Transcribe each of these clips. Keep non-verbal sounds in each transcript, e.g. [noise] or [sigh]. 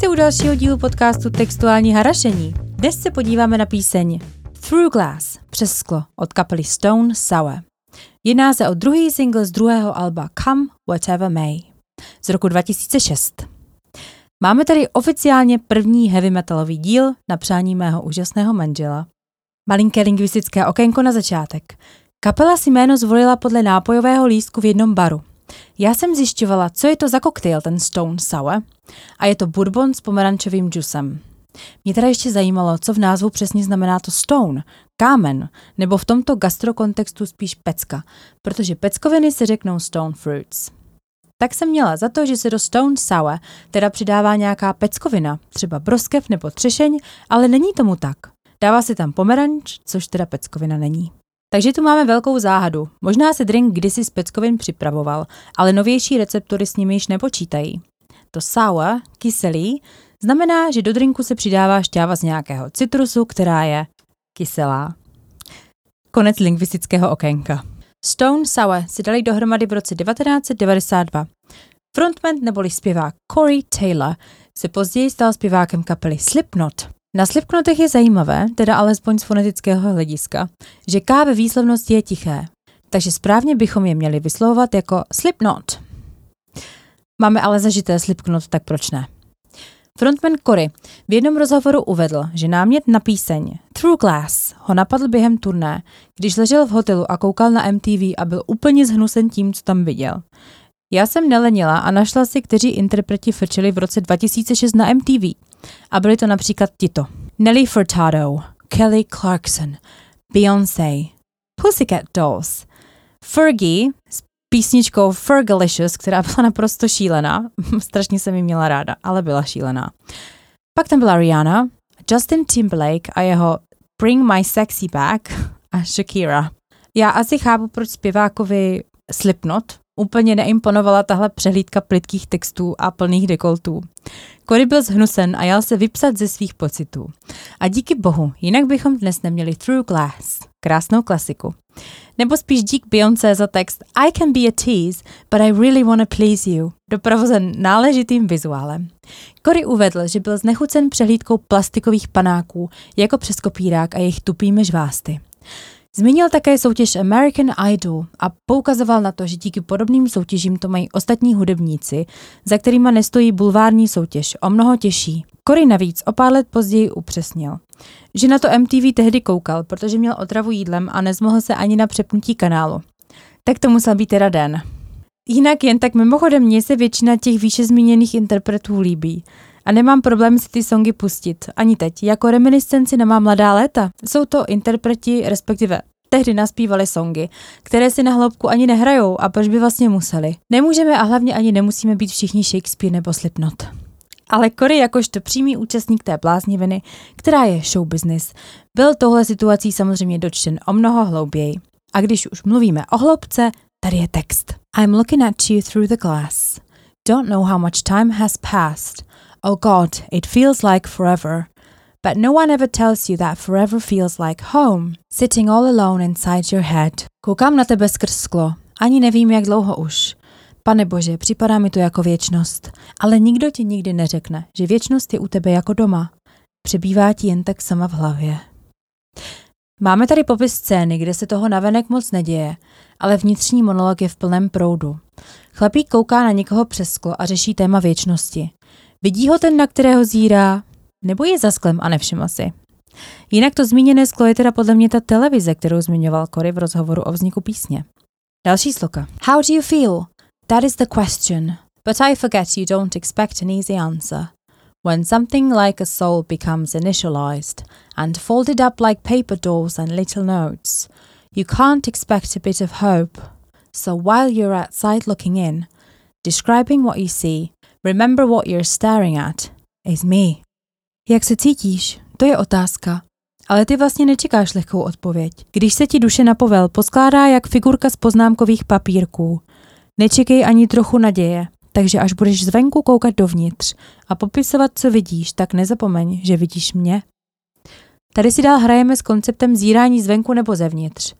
Vítejte u dalšího dílu podcastu Textuální harašení. Dnes se podíváme na píseň Through Glass přes sklo od kapely Stone Sour. Jedná se o druhý single z druhého alba Come Whatever May z roku 2006. Máme tady oficiálně první heavy metalový díl na přání mého úžasného manžela. Malinké lingvistické okénko na začátek. Kapela si jméno zvolila podle nápojového lístku v jednom baru. Já jsem zjišťovala, co je to za koktejl, ten Stone Sour, a je to bourbon s pomerančovým džusem. Mě teda ještě zajímalo, co v názvu přesně znamená to stone, kámen, nebo v tomto gastrokontextu spíš pecka, protože peckoviny se řeknou stone fruits. Tak jsem měla za to, že se do stone sour teda přidává nějaká peckovina, třeba broskev nebo třešeň, ale není tomu tak. Dává se tam pomeranč, což teda peckovina není. Takže tu máme velkou záhadu. Možná se drink kdysi z peckovin připravoval, ale novější receptory s nimi již nepočítají. To sour, kyselý, znamená, že do drinku se přidává šťáva z nějakého citrusu, která je kyselá. Konec lingvistického okénka. Stone Sour si dali dohromady v roce 1992. Frontman neboli zpěvák Corey Taylor se později stal zpěvákem kapely Slipknot. Na Slipknotech je zajímavé, teda alespoň z fonetického hlediska, že K ve výslovnosti je tiché, takže správně bychom je měli vyslovovat jako Slipknot. Máme ale zažité Slipknot, tak proč ne? Frontman Cory v jednom rozhovoru uvedl, že námět na píseň Through Glass ho napadl během turné, když ležel v hotelu a koukal na MTV a byl úplně zhnusen tím, co tam viděl. Já jsem nelenila a našla si, kteří interpreti frčeli v roce 2006 na MTV. A byli to například tito. Nelly Furtado, Kelly Clarkson, Beyoncé, Pussycat Dolls, Fergie s písničkou Fergalicious, která byla naprosto šílená. [laughs] Strašně jsem ji měla ráda, ale byla šílená. Pak tam byla Rihanna, Justin Timberlake a jeho Bring My Sexy Back a Shakira. Já asi chápu, proč zpěvákovi Slipknot úplně neimponovala tahle přehlídka plitkých textů a plných dekoltů. Cory byl zhnusen a jel se vypsat ze svých pocitů. A díky bohu, jinak bychom dnes neměli Through Glass, krásnou klasiku. Nebo spíš dík Beyoncé za text I can be a tease, but I really wanna please you, doprovozen náležitým vizuálem. Cory uvedl, že byl znechucen přehlídkou plastikových panáků jako přes kopírák a jejich tupými žvásty. Zmínil také soutěž American Idol a poukazoval na to, že díky podobným soutěžím to mají ostatní hudebníci, za kterými nestojí bulvární soutěž, o mnoho těžší. Cory navíc o pár let později upřesnil, že na to MTV tehdy koukal, protože měl otravu jídlem a nezmohl se ani na přepnutí kanálu. Tak to musel být teda den. Jinak jen tak mimochodem mně se většina těch výše zmíněných interpretů líbí. A nemám problém si ty songy pustit, ani teď, jako reminiscenci na má mladá léta. Jsou to interpreti, respektive tehdy naspívali songy, které si na hloubku ani nehrajou a proč by vlastně museli. Nemůžeme a hlavně ani nemusíme být všichni Shakespeare nebo Slipknot. Ale Cory jakožto přímý účastník té blázniviny, která je show business, byl tohle situací samozřejmě dočten o mnoho hlouběji. A když už mluvíme o hloubce, tady je text. I'm looking at you through the glass. Don't know how much time has passed. Oh God, it feels like forever. But no one ever tells you that forever feels like home, sitting all alone inside your head. Koukám na tebe skrz sklo. Ani nevím, jak dlouho už. Pane Bože, připadá mi to jako věčnost, ale nikdo ti nikdy neřekne, že věčnost je u tebe jako doma. Přebývá ti jen tak sama v hlavě. Máme tady popis scény, kde se toho navenek moc neděje, ale vnitřní monolog je v plném proudu. Chlapík kouká na někoho přes sklo a řeší téma věčnosti. Vidí ho ten, na kterého zírá, nebo je za sklem a nevšiml si? Jinak to zmíněné sklo je teda podle mě ta televize, kterou zmiňoval Cory v rozhovoru o vzniku písně. Další sloka. How do you feel? That is the question. But I forget you don't expect an easy answer. When something like a soul becomes initialized and folded up like paper dolls and little notes, you can't expect a bit of hope. So while you're outside looking in, describing what you see, remember what you're staring at is me. Jak se cítíš? To je otázka. Ale ty vlastně nečekáš lehkou odpověď. Když se ti duše na povel poskládá jak figurka z poznámkových papírků, nečekej ani trochu naděje. Takže až budeš zvenku koukat dovnitř a popisovat, co vidíš, tak nezapomeň, že vidíš mě. Tady si dál hrajeme s konceptem zírání zvenku nebo zevnitř.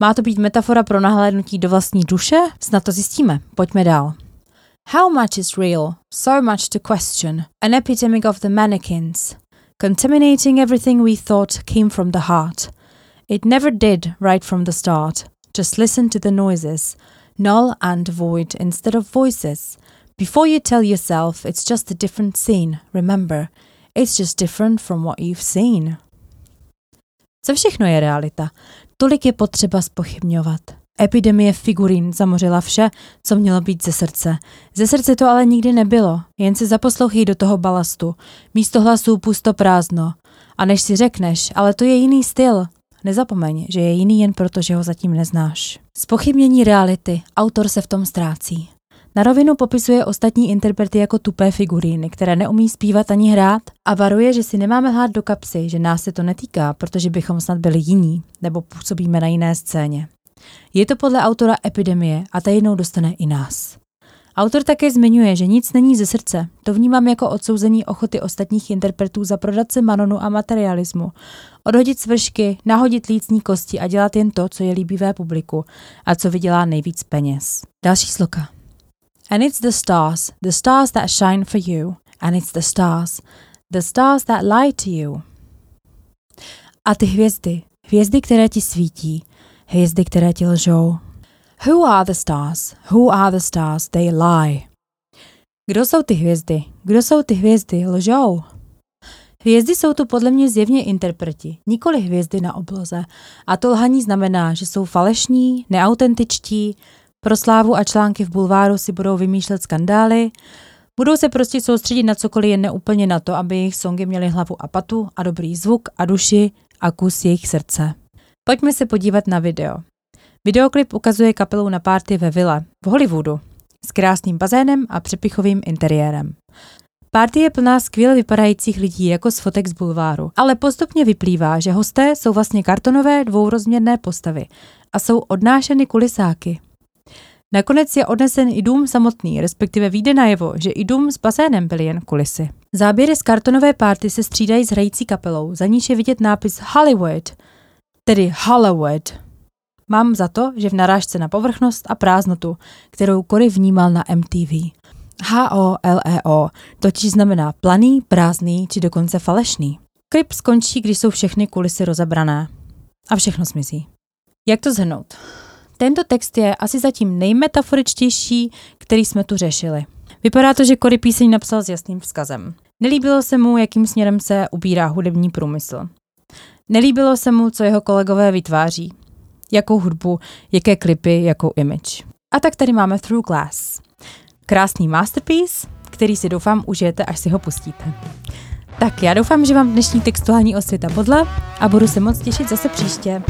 Má to být metafora pro nahlédnutí do vlastní duše? Snad to zjistíme. Pojďme dál. How much is real? So much to question. An epidemic of the mannequins, contaminating everything we thought came from the heart. It never did right from the start. Just listen to the noises, null and void instead of voices. Before you tell yourself it's just a different scene, remember, it's just different from what you've seen. Co všechno je realita? Tolik je potřeba spochybňovat. Epidemie figurín zamořila vše, co mělo být ze srdce. Ze srdce to ale nikdy nebylo, jen si zaposlouchej do toho balastu. Místo hlasů pusto prázdno. A než si řekneš, ale to je jiný styl, nezapomeň, že je jiný jen proto, že ho zatím neznáš. Spochybnění reality, autor se v tom ztrácí. Na rovinu popisuje ostatní interprety jako tupé figuríny, které neumí zpívat ani hrát a varuje, že si nemáme hlát do kapsy, že nás se to netýká, protože bychom snad byli jiní nebo působíme na jiné scéně. Je to podle autora epidemie a ta jednou dostane i nás. Autor také zmiňuje, že nic není ze srdce. To vnímám jako odsouzení ochoty ostatních interpretů za se manonu a materialismu. Odhodit svršky, nahodit lícní kosti a dělat jen to, co je líbivé publiku a co vydělá nejvíc peněz. Další sloka. And it's the stars, the stars that shine for you. And it's the stars, the stars that lie to you. A ty hvězdy, hvězdy, které ti svítí, hvězdy, které ti lžou. Who are the stars? Who are the stars? They lie. Kdo jsou ty hvězdy? Kdo jsou ty hvězdy? Lžou. Hvězdy jsou tu podle mě zjevně interpreti, nikoli hvězdy na obloze. A to lhaní znamená, že jsou falešní, neautentičtí, pro slávu a články v bulváru si budou vymýšlet skandály, budou se prostě soustředit na cokoliv jen neúplně na to, aby jejich songy měly hlavu a patu a dobrý zvuk a duši a kus jejich srdce. Pojďme se podívat na video. Videoklip ukazuje kapelu na párty ve vile v Hollywoodu s krásným bazénem a přepichovým interiérem. Párty je plná skvěle vypadajících lidí jako z fotek z bulváru, ale postupně vyplývá, že hosté jsou vlastně kartonové dvourozměrné postavy a jsou odnášeny kulisáky. Nakonec je odnesen i dům samotný, respektive vyjde najevo, že i dům s bazénem byly jen kulisy. Záběry z kartonové párty se střídají s hrající kapelou, za níž je vidět nápis Hollywood, tedy Hollywood. Mám za to, že v narážce na povrchnost a prázdnotu, kterou Cory vnímal na MTV. H-O-L-E-O, totiž znamená planý, prázdný či dokonce falešný. Klip skončí, když jsou všechny kulisy rozebrané. A všechno zmizí. Jak to zhrnout? Tento text je asi zatím nejmetaforičtější, který jsme tu řešili. Vypadá to, že Cory píseň napsal s jasným vzkazem. Nelíbilo se mu, jakým směrem se ubírá hudební průmysl. Nelíbilo se mu, co jeho kolegové vytváří. Jakou hudbu, jaké klipy, jakou image. A tak tady máme Through Glass. Krásný masterpiece, který si doufám užijete, až si ho pustíte. Tak já doufám, že vám dnešní textuální osvěta bodla a budu se moc těšit zase příště.